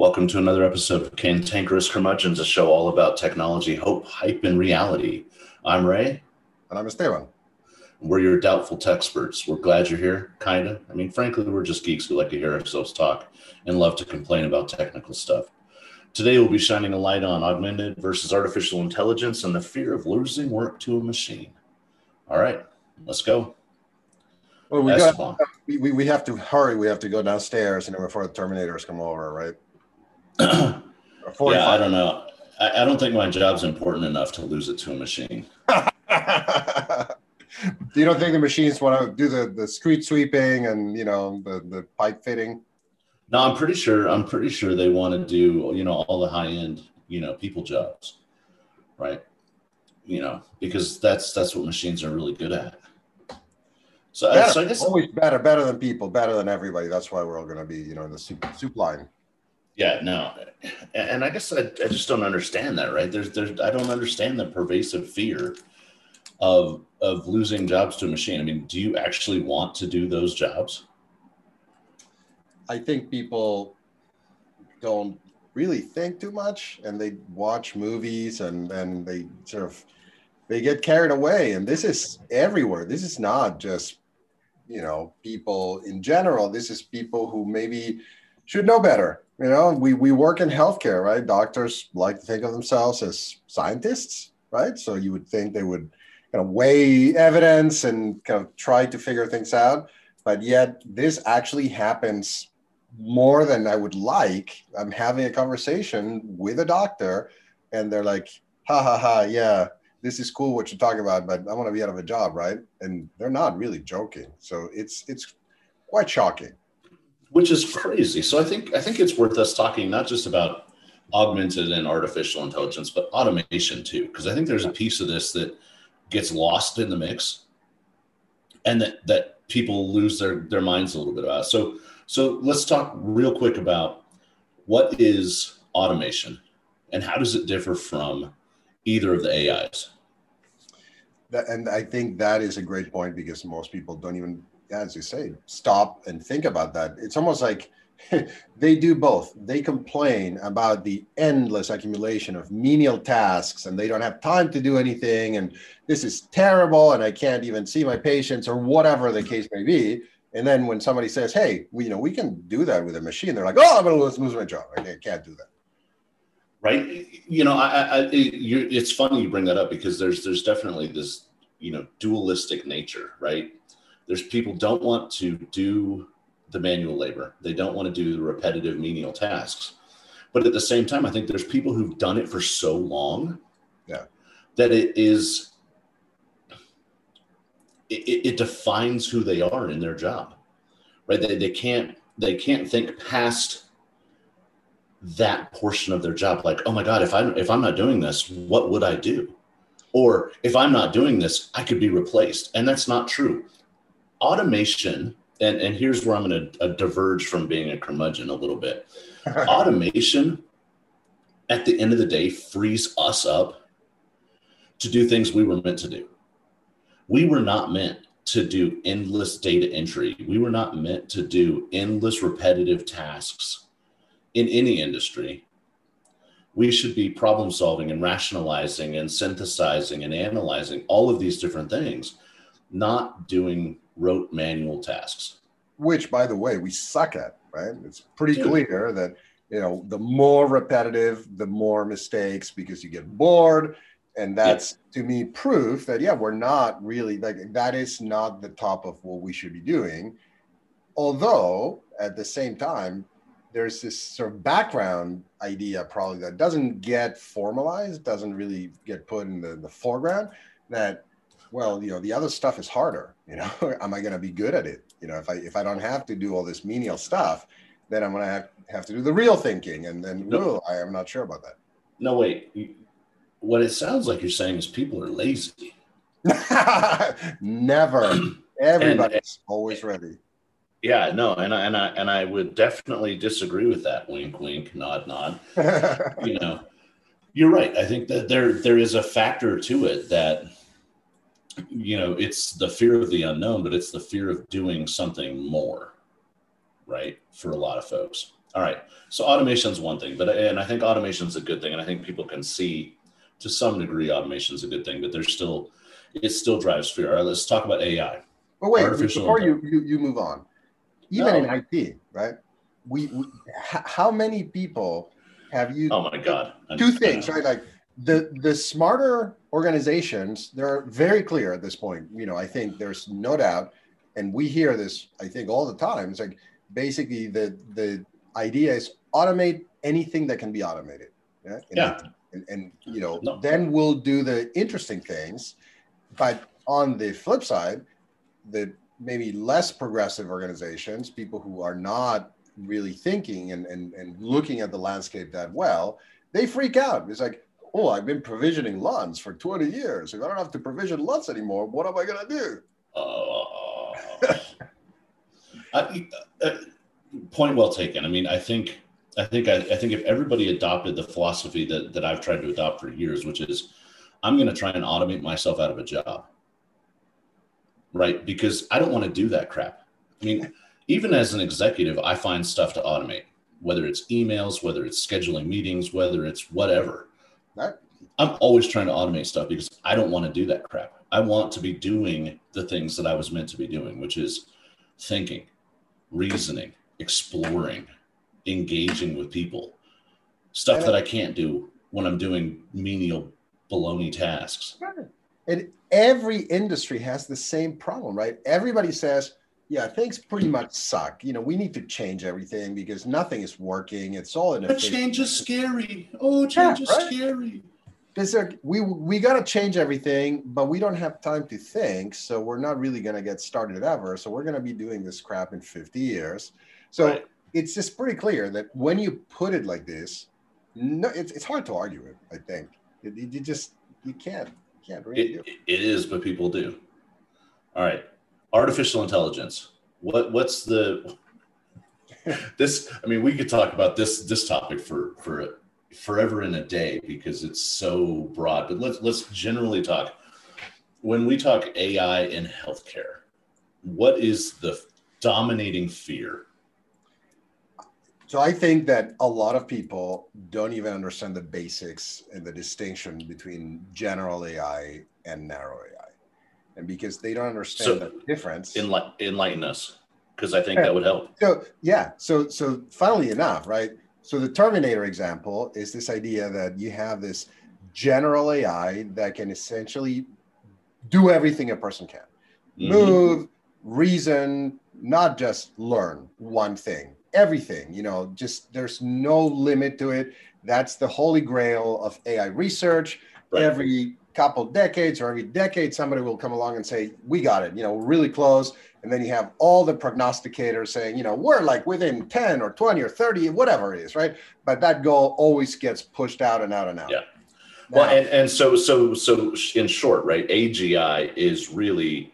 Welcome to another episode of Cantankerous Curmudgeons, a show all about technology, hope, hype, and reality. I'm Ray. And I'm Esteban. We're your doubtful tech experts. We're glad you're here, kind of. I mean, frankly, we're just geeks who like to hear ourselves talk and love to complain about technical stuff. Today, we'll be shining a light on augmented versus artificial intelligence and the fear of losing work to a machine. All right, let's go. Well, we, got, we, we have to hurry. We have to go downstairs and before the Terminators come over, right? Yeah, I don't know. I, I, don't think my job's important enough to lose it to a machine. you don't think the machines want to do the, the street sweeping and you know the, the pipe fitting? No, I'm pretty sure. I'm pretty sure they want to do you know all the high end you know people jobs, right? You know because that's that's what machines are really good at. So, better, so I guess always better, better than people, better than everybody. That's why we're all going to be you know in the soup, soup line. Yeah, no, and I guess I, I just don't understand that, right? There's, there's, I don't understand the pervasive fear of of losing jobs to a machine. I mean, do you actually want to do those jobs? I think people don't really think too much, and they watch movies, and and they sort of they get carried away. And this is everywhere. This is not just you know people in general. This is people who maybe should know better you know, we, we work in healthcare, right? Doctors like to think of themselves as scientists, right? So you would think they would kind of weigh evidence and kind of try to figure things out. But yet, this actually happens more than I would like. I'm having a conversation with a doctor, and they're like, ha ha ha, yeah, this is cool what you're talking about, but I want to be out of a job, right? And they're not really joking. So it's it's quite shocking which is crazy. So I think I think it's worth us talking not just about augmented and artificial intelligence, but automation too, because I think there's a piece of this that gets lost in the mix, and that that people lose their their minds a little bit about. So so let's talk real quick about what is automation and how does it differ from either of the AIs. That, and I think that is a great point because most people don't even as you say, stop and think about that. It's almost like they do both. They complain about the endless accumulation of menial tasks and they don't have time to do anything. And this is terrible. And I can't even see my patients or whatever the case may be. And then when somebody says, hey, we, you know, we can do that with a machine, they're like, oh, I'm going to lose, lose my job. I can't do that. Right. You know, I, I, it's funny you bring that up because there's, there's definitely this, you know, dualistic nature, right? There's people don't want to do the manual labor. They don't want to do the repetitive menial tasks. But at the same time, I think there's people who've done it for so long yeah. that it is it, it defines who they are in their job. Right. They, they can't they can't think past that portion of their job like oh my god if i if i'm not doing this what would i do or if i'm not doing this i could be replaced and that's not true automation, and, and here's where I'm going to uh, diverge from being a curmudgeon a little bit. automation, at the end of the day, frees us up to do things we were meant to do. We were not meant to do endless data entry. We were not meant to do endless repetitive tasks in any industry. We should be problem solving and rationalizing and synthesizing and analyzing all of these different things, not doing rote manual tasks. Which, by the way, we suck at, right? It's pretty Dude. clear that, you know, the more repetitive, the more mistakes because you get bored. And that's to me proof that, yeah, we're not really like that is not the top of what we should be doing. Although at the same time, there's this sort of background idea probably that doesn't get formalized, doesn't really get put in the, the foreground that well, you know, the other stuff is harder. You know, am I going to be good at it? You know, if I if I don't have to do all this menial stuff, then I'm going to have, have to do the real thinking, and then no. I am not sure about that. No, wait. What it sounds like you're saying is people are lazy. Never. Everybody's and, eh, always ready. Yeah, no, and I, and I and I would definitely disagree with that. Wink, wink, nod, nod. you know, you're right. I think that there there is a factor to it that you know, it's the fear of the unknown, but it's the fear of doing something more, right? For a lot of folks. All right. So automation is one thing, but and I think automation is a good thing, and I think people can see to some degree automation is a good thing, but there's still it still drives fear. All right, let's talk about AI. But wait, before you, you you move on, even no. in IT, right? We, we how many people have you? Oh my God! Two things, right? Like the the smarter organizations, they're very clear at this point. You know, I think there's no doubt, and we hear this, I think, all the time. It's like basically the the idea is automate anything that can be automated. Yeah. And, yeah. And, and you know, no. then we'll do the interesting things. But on the flip side, the maybe less progressive organizations, people who are not really thinking and, and, and looking at the landscape that well, they freak out. It's like, oh, I've been provisioning LUNs for 20 years. If I don't have to provision LUNs anymore, what am I going to do? Uh, I, uh, point well taken. I mean, I think, I think, I, I think if everybody adopted the philosophy that, that I've tried to adopt for years, which is I'm going to try and automate myself out of a job, right? Because I don't want to do that crap. I mean, even as an executive, I find stuff to automate, whether it's emails, whether it's scheduling meetings, whether it's whatever. Right. I'm always trying to automate stuff because I don't want to do that crap. I want to be doing the things that I was meant to be doing, which is thinking, reasoning, exploring, engaging with people, stuff that I can't do when I'm doing menial baloney tasks. And every industry has the same problem, right? Everybody says, yeah, things pretty much suck. You know, we need to change everything because nothing is working. It's all in a change is scary. Oh, change yeah, is right? scary. Because we we got to change everything, but we don't have time to think. So we're not really going to get started ever. So we're going to be doing this crap in 50 years. So right. it's just pretty clear that when you put it like this, no, it's, it's hard to argue it. I think you, you just you can't you can't really it, it is, but people do. All right artificial intelligence. What what's the this? I mean, we could talk about this this topic for for forever in a day because it's so broad. But let's let's generally talk. When we talk AI in healthcare, what is the dominating fear? So I think that a lot of people don't even understand the basics and the distinction between general AI and narrow AI and because they don't understand so the difference. Enlighten, enlighten us, because I think yeah. that would help. So yeah, so so funnily enough, right? So the Terminator example is this idea that you have this general AI that can essentially do everything a person can, mm-hmm. move, reason, not just learn one thing, everything. You know, just there's no limit to it. That's the holy grail of AI research. Right. Every couple decades or every decade somebody will come along and say we got it you know really close. And then you have all the prognosticators saying you know we're like within 10 or 20 or 30 whatever it is right? But that goal always gets pushed out and out and out. Yeah. Well and, and so so so in short right agi is really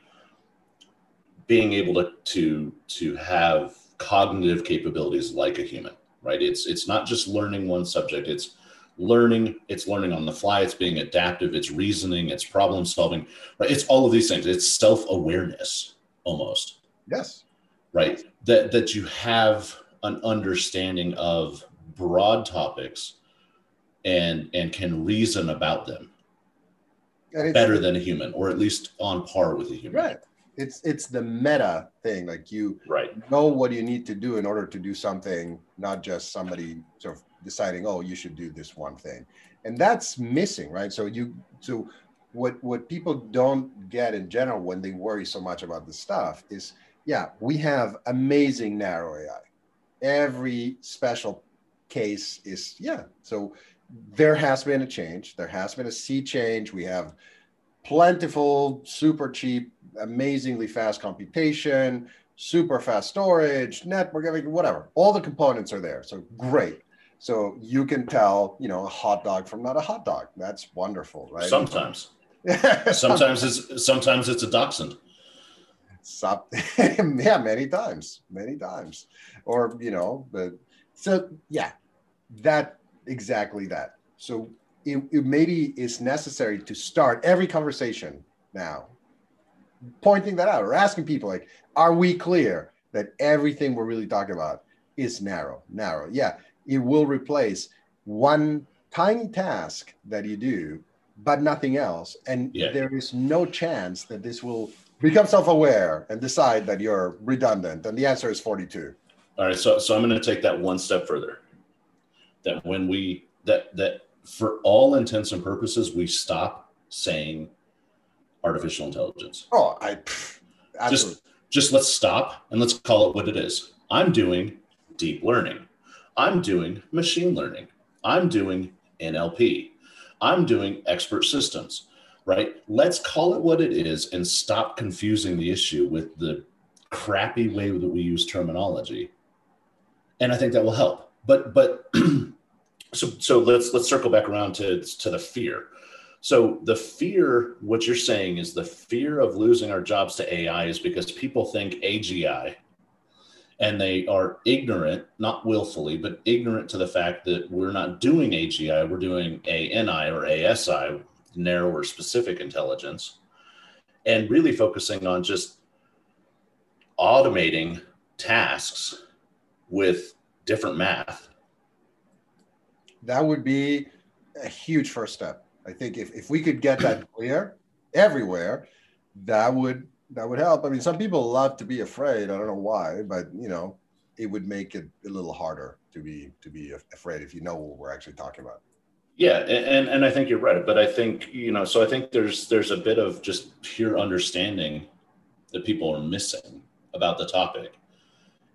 being able to to to have cognitive capabilities like a human right? It's it's not just learning one subject it's learning it's learning on the fly it's being adaptive it's reasoning it's problem solving right? It's all of these things. It's self-awareness almost. Yes. Right? That that you have an understanding of broad topics and and can reason about them better than a human or at least on par with a human. Right. It's it's the meta thing like you right. know what you need to do in order to do something not just somebody sort of deciding, oh, you should do this one thing, and that's missing, right? So you so what what people don't get in general when they worry so much about the stuff is, yeah, we have amazing narrow AI. Every special case is yeah. So there has been a change. There has been a sea change. We have plentiful, super cheap, amazingly fast computation, super fast storage, network, whatever. All the components are there. So great. So you can tell, you know, a hot dog from not a hot dog. That's wonderful, right? Sometimes. sometimes it's sometimes it's a dachshund. Stop. yeah, many times, many times, or you know, but so yeah, that exactly that. So it, it maybe is necessary to start every conversation now, pointing that out or asking people like, are we clear that everything we're really talking about is narrow, narrow. Yeah, it will replace one tiny task that you do, but nothing else. And Yeah. there is no chance that this will become self-aware and decide that you're redundant. And the answer is 42. All right, so so I'm going to take that one step further. That when we that that for all intents and purposes, we stop saying artificial intelligence. Oh, I pff. Just just let's stop and let's call it what it is. I'm doing deep learning. I'm doing machine learning. I'm doing NLP. I'm doing expert systems, right? Let's call it what it is and stop confusing the issue with the crappy way that we use terminology. And I think that will help. But but so so let's let's circle back around to to the fear. So the fear, what you're saying is the fear of losing our jobs to AI is because people think AGI and they are ignorant, not willfully, but ignorant to the fact that we're not doing AGI, we're doing ANI or ASI, narrower specific intelligence, and really focusing on just automating tasks with different math. that would be a huge first step. I think if, if we could get that clear everywhere, that would that would help. I mean, some people love to be afraid. I don't know why, but you know, it would make it a little harder to be to be afraid if you know what we're actually talking about. Yeah, and and I think you're right, but I think you know, so I think there's there's a bit of just pure understanding that people are missing about the topic,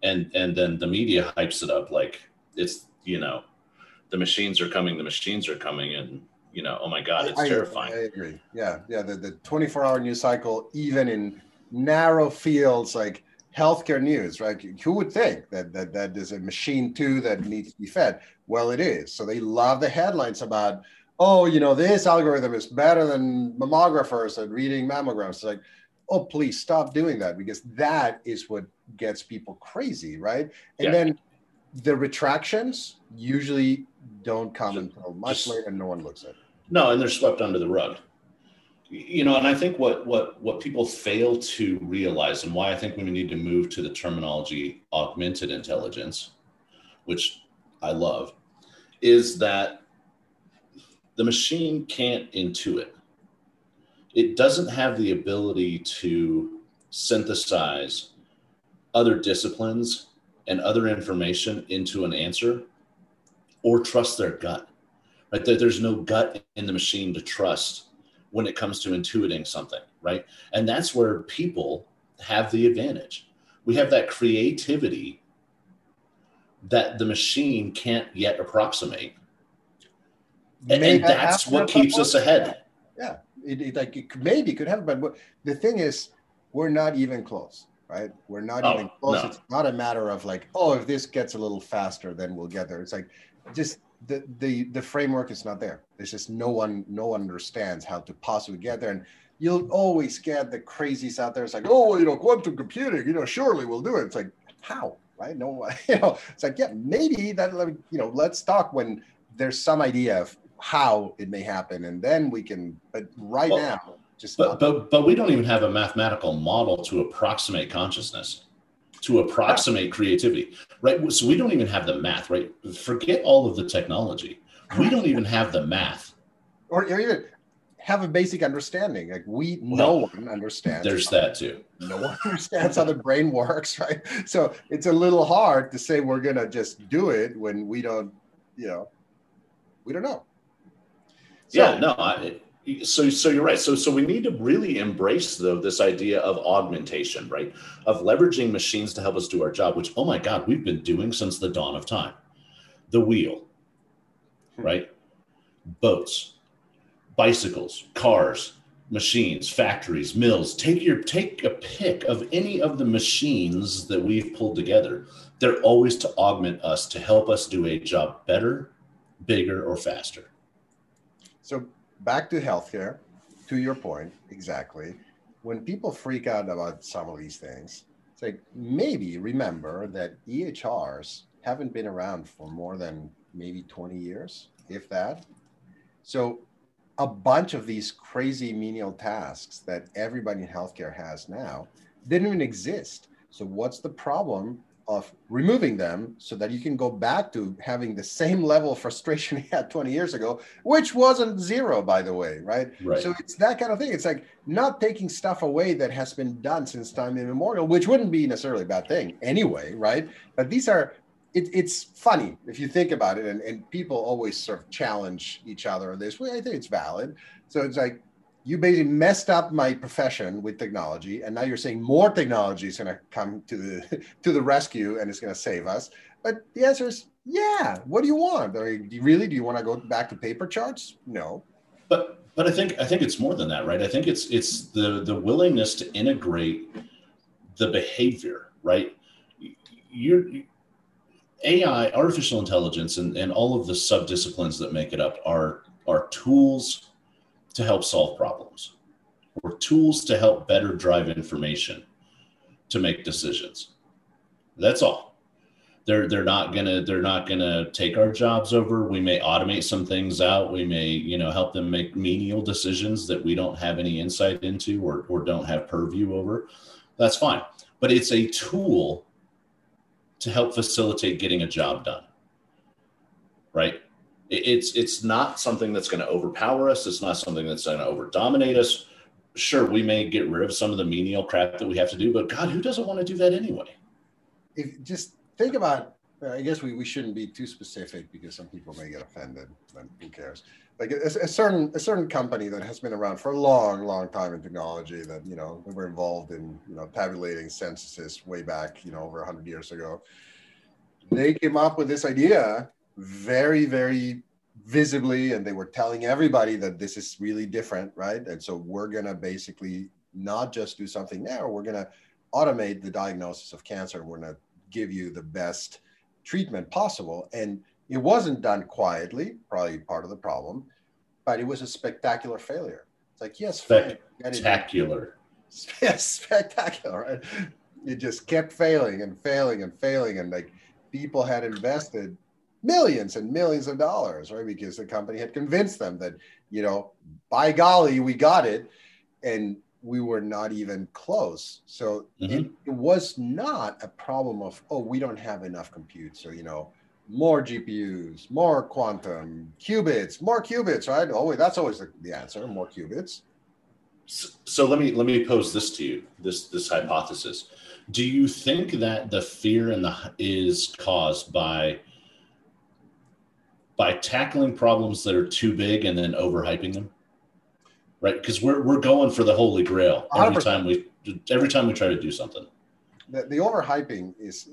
and and then the media hypes it up like it's you know, the machines are coming, the machines are coming, and you know, oh my god, it's I, terrifying. I agree. Yeah, yeah. The, the 24 hour news cycle, even in narrow fields like healthcare news, right? Who would think that that that is a machine too that needs to be fed? Well, it is. So they love the headlines about, oh, you know, this algorithm is better than mammographers at reading mammograms. It's like, oh, please stop doing that because that is what gets people crazy, right? And Yeah. then the retractions usually don't come So until much just- later and no one looks at it. No, and they're swept under the rug. You know, and I think what what what people fail to realize, and why I think we need to move to the terminology augmented intelligence, which I love, is that the machine can't intuit. It doesn't have the ability to synthesize other disciplines and other information into an answer or trust their gut right there, there's no gut in the machine to trust when it comes to intuiting something right and that's where people have the advantage we have that creativity that the machine can't yet approximate and, and that's what keeps us ahead Yeah, it, it like it could- maybe could happen, but the thing is, we're not even close, right? We're not Oh, even close. no. It's not a matter of like, oh, if this gets a little faster, then we'll get there. It's like just the the the framework is not there. There's just no one no one understands how to possibly get there, and you'll always get the crazies out there. It's like, oh, you know, quantum computing, you know, surely we'll do it. It's like how, right? No, you know, it's like yeah, maybe that, you know, let's talk when there's some idea of how it may happen, and then we can. But right Well, now, just but not. but but we don't even have a mathematical model to approximate consciousness to approximate creativity right so we don't even have the math right forget all of the technology we don't even have the math or, or even have a basic understanding. Like we, no one understands. there's that too no one understands how the brain works, right? So it's a little hard to say we're gonna just do it when we don't, you know, we don't know. So, yeah no I, so so you're right. So so we need to really embrace though this idea of augmentation right? Of leveraging machines to help us do our job which oh my god we've been doing since the dawn of time. The wheel hmm. right? Boats bicycles cars machines factories mills. Take your take a pick of any of the machines that we've pulled together. They're always to augment us to help us do a job better bigger or faster. So back to healthcare, to your point, exactly. When people freak out about some of these things, it's like maybe remember that EHRs haven't been around for more than maybe 20 years, if that. So a bunch of these crazy menial tasks that everybody in healthcare has now didn't even exist. So what's the problem of removing them so that you can go back to having the same level of frustration you had 20 years ago, which wasn't zero, by the way, right? Right. So it's that kind of thing. It's like not taking stuff away that has been done since time immemorial, which wouldn't be necessarily a bad thing anyway, right? But these are, it, it's funny if you think about it, and, and people always sort of challenge each other on this. Well, I think it's valid. So it's like, you basically messed up my profession with technology and now you're saying more technology is going to come to the to the rescue and it's going to save us. But the answer is yeah what do you want? Do you really do you want to go back to paper charts? No. But but i think i think it's more than that right? I think it's it's the the willingness to integrate the behavior right? You're ai artificial intelligence and, and all of the sub-disciplines that make it up are are tools to help solve problems or tools to help better drive information to make decisions. That's all. They're they're not gonna they're not gonna take our jobs over. We may automate some things out. We may you know help them make menial decisions that we don't have any insight into or or don't have purview over. That's fine. But it's a tool to help facilitate getting a job done. Right? It's it's not something that's going to overpower us. It's not something that's going to over dominate us. Sure, we may get rid of some of the menial crap that we have to do, but God, who doesn't want to do that anyway? If just think about, I guess we, we shouldn't be too specific because some people may get offended. But who cares? Like a, a certain a certain company that has been around for a long, long time in technology that you know we were involved in you know tabulating censuses way back you know over hundred years ago. They came up with this idea very, very visibly, and they were telling everybody that this is really different, right? And so we're going to basically not just do something now, we're going to automate the diagnosis of cancer. We're going to give you the best treatment possible. And it wasn't done quietly, probably part of the problem, but it was a spectacular failure. It's like, yes, spectacular. Yes, spectacular. Right? It just kept failing and failing and failing. And like people had invested millions and millions of dollars, right? Because the company had convinced them that, you know, by golly, we got it. And we were not even close. So mm-hmm. it, it, was not a problem of, oh, we don't have enough compute. So, you know, more GPUs, more quantum, qubits, more qubits, right? Oh, that's always the, the answer, more qubits. So, so let me let me pose this to you, this this hypothesis. Do you think that the fear and the is caused by by tackling problems that are too big and then overhyping them right? Because we're, we're going for the holy grail every 100%. time we every time we try to do something. The, the overhyping is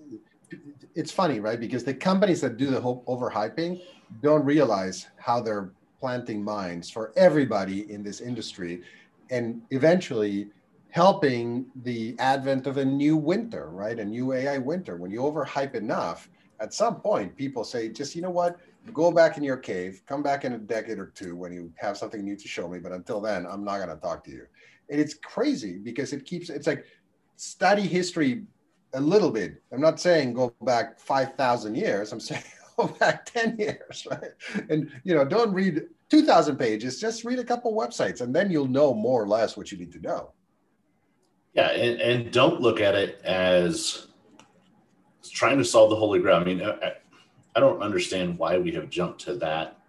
it's funny right? Because the companies that do the whole overhyping don't realize how they're planting mines for everybody in this industry and eventually helping the advent of a new winter right? A new ai winter. When you overhype enough at some point people say just you know what go back in your cave, come back in a decade or two when you have something new to show me. But until then, I'm not going to talk to you. And it's crazy because it keeps, it's like study history a little bit. I'm not saying go back 5,000 years. I'm saying go back 10 years, right? And, you know, don't read 2,000 pages, just read a couple websites and then you'll know more or less what you need to know. Yeah. And, and don't look at it as trying to solve the holy grail. I mean, I don't understand why we have jumped to that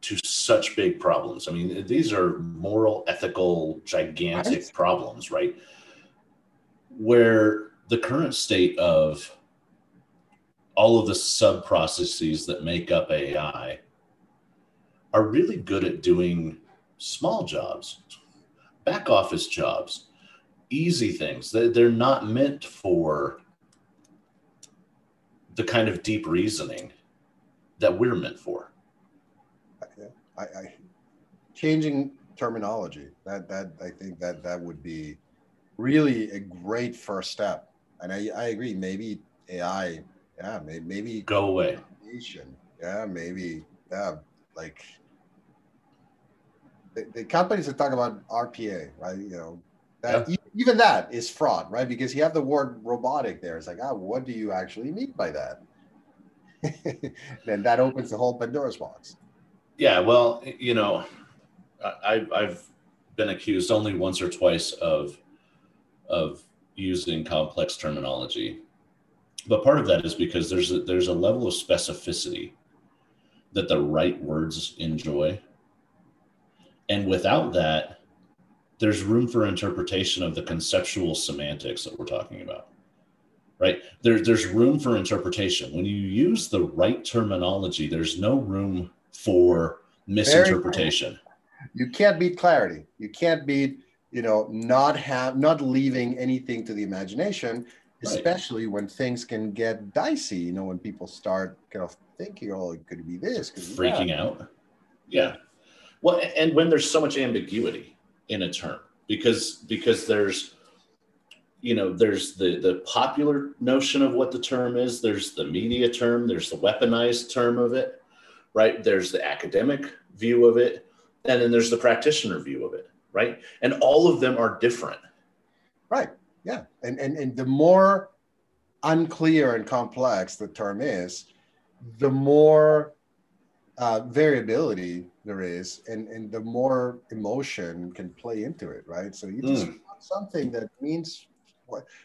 to such big problems. I mean, these are moral, ethical, gigantic right. problems, right? Where the current state of all of the sub processes that make up AI are really good at doing small jobs, back office jobs, easy things. They're not meant for the kind of deep reasoning that we're meant for. I, I changing terminology that that I think that that would be really a great first step. And I, I agree. Maybe AI, yeah, maybe, maybe go away. Yeah, maybe yeah, like the, the companies that talk about RPA, right? You know, that yeah. Even that is fraud, right? Because you have the word robotic there. It's like, ah, what do you actually mean by that? then that opens the whole Pandora's box. Yeah, well, you know, I, I've been accused only once or twice of of using complex terminology, but part of that is because there's a, there's a level of specificity that the right words enjoy and without that there's room for interpretation of the conceptual semantics that we're talking about right? There, there's room for interpretation. When you use the right terminology there's no room for misinterpretation. You can't beat clarity. You can't beat you know not have not leaving anything to the imagination especially right. when things can get dicey you know when people start kind of thinking oh it could be this could be freaking that. out. Yeah. Well and when there's so much ambiguity in a term because because there's you know there's the the popular notion of what the term is. There's the media term. There's the weaponized term of it right? There's the academic view of it. And then there's the practitioner view of it right? And all of them are different. Right. Yeah. And and, and the more unclear and complex the term is the more uh, variability there is and and the more emotion can play into it right? So you just mm. want something that means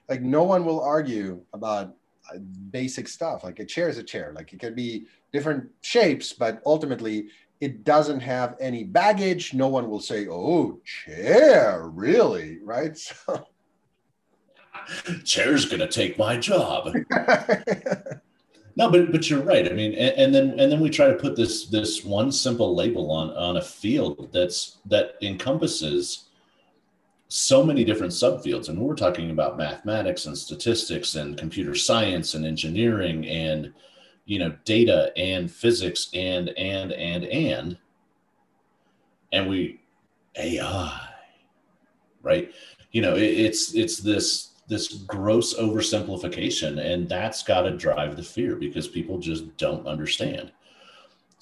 like no one will argue about uh, basic stuff. Like a chair is a chair. Like it can be different shapes but ultimately it doesn't have any baggage. No one will say oh chair really? Right? So chair's gonna take my job no but but you're right. I mean and, and, then and then we try to put this this one simple label on on a field that's that encompasses so many different subfields. And we're talking about mathematics and statistics and computer science and engineering and you know data and physics and and and and and we ai right? You know it, it's it's this this gross oversimplification and that's got to drive the fear because people just don't understand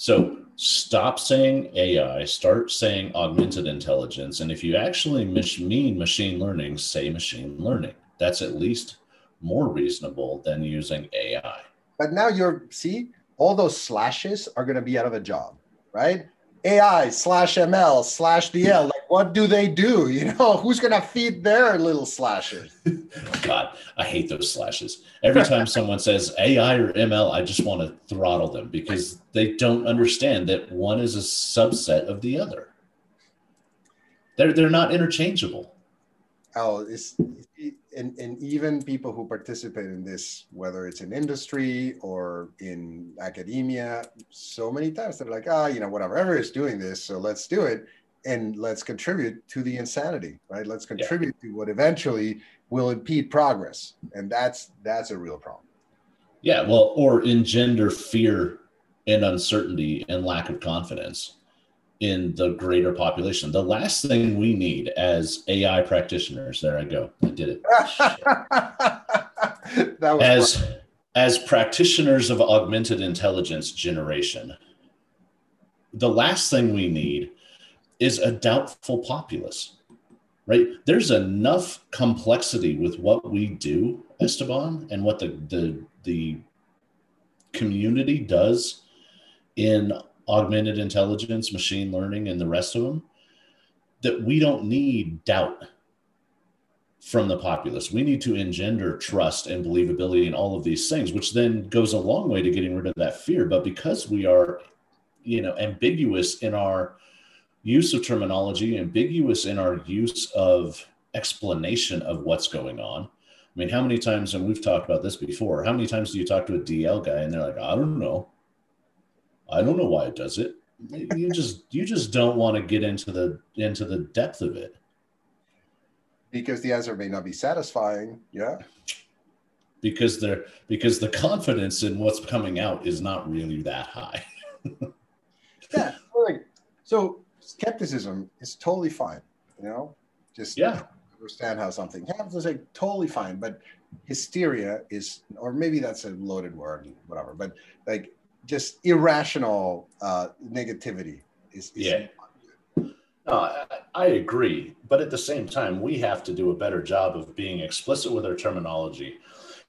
so stop saying AI, start saying augmented intelligence. And if you actually mean machine learning, say machine learning. That's at least more reasonable than using AI. But now you're, see, all those slashes are going to be out of a job, right? AI slash ML slash DL. Like, what do they do? You know, who's going to feed their little slashes? God, I hate those slashes. Every time someone says AI or ML, I just want to throttle them because they don't understand that one is a subset of the other. They're, they're not interchangeable. Oh, it's, and, and even people who participate in this, whether it's in industry or in academia, so many times they're like, ah, you know, whatever, ever is doing this, so let's do it and let's contribute to the insanity, right? Let's contribute yeah. to what eventually will impede progress, and that's that's a real problem. Yeah, well, or engender fear and uncertainty and lack of confidence in the greater population. The last thing we need as AI practitioners, there I go, I did it. as fun. as practitioners of augmented intelligence generation, the last thing we need is a doubtful populace. Right? There's enough complexity with what we do, Esteban, and what the the the community does in augmented intelligence, machine learning, and the rest of them, that we don't need doubt from the populace. We need to engender trust and believability in all of these things, which then goes a long way to getting rid of that fear. But because we are, you know, ambiguous in our use of terminology, ambiguous in our use of explanation of what's going on. I mean, how many times, and we've talked about this before, how many times do you talk to a DL guy and they're like, I don't know. I don't know why it does it. You just you just don't want to get into the into the depth of it. Because the answer may not be satisfying. Yeah. Because they're because the confidence in what's coming out is not really that high. yeah. Right. So skepticism is totally fine. You know, just yeah. understand how something happens. It's like totally fine. But hysteria is, or maybe that's a loaded word, whatever. But like just irrational uh, negativity is, is yeah. No, I, I agree, but at the same time, we have to do a better job of being explicit with our terminology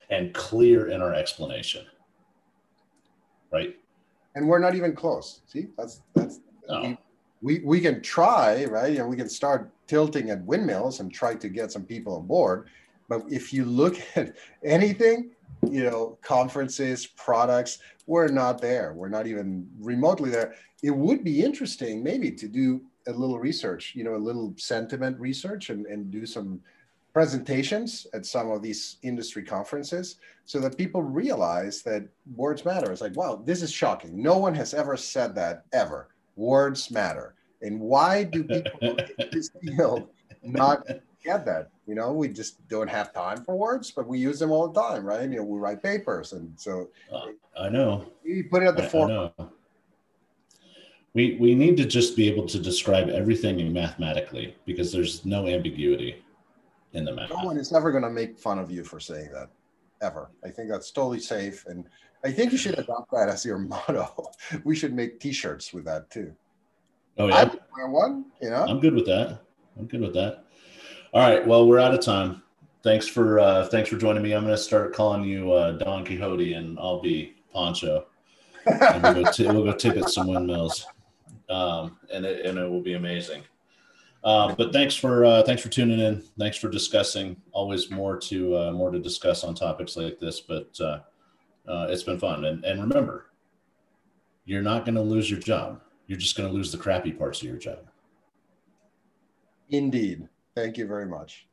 and clear in our explanation. Right. And we're not even close. See, that's that's no. We, we can try, right? And we can start tilting at windmills and try to get some people on board. But if you look at anything, you know, conferences, products, we're not there. We're not even remotely there. It would be interesting maybe to do a little research, you know, a little sentiment research and, and do some presentations at some of these industry conferences so that people realize that words matter. It's like, wow, this is shocking. No one has ever said that ever. Words matter. And why do people in this field not get that? You know, we just don't have time for words, but we use them all the time, right? You know, we write papers. And so uh, I know. You put it at the forefront. We, we need to just be able to describe everything mathematically because there's no ambiguity in the math. No one is ever going to make fun of you for saying that, ever. I think that's totally safe, and I think you should adopt that as your motto. we should make T-shirts with that too. Oh yeah, I would wear one. You know, I'm good with that. I'm good with that. All right. Well, we're out of time. Thanks for uh, thanks for joining me. I'm going to start calling you uh, Don Quixote, and I'll be Pancho. and we'll go, t- we'll go some windmills, um, and it, and it will be amazing. Uh, but thanks for uh, thanks for tuning in. Thanks for discussing. Always more to uh, more to discuss on topics like this, but uh, uh, it's been fun. And and remember, you're not going to lose your job. You're just going to lose the crappy parts of your job. Indeed. Thank you very much.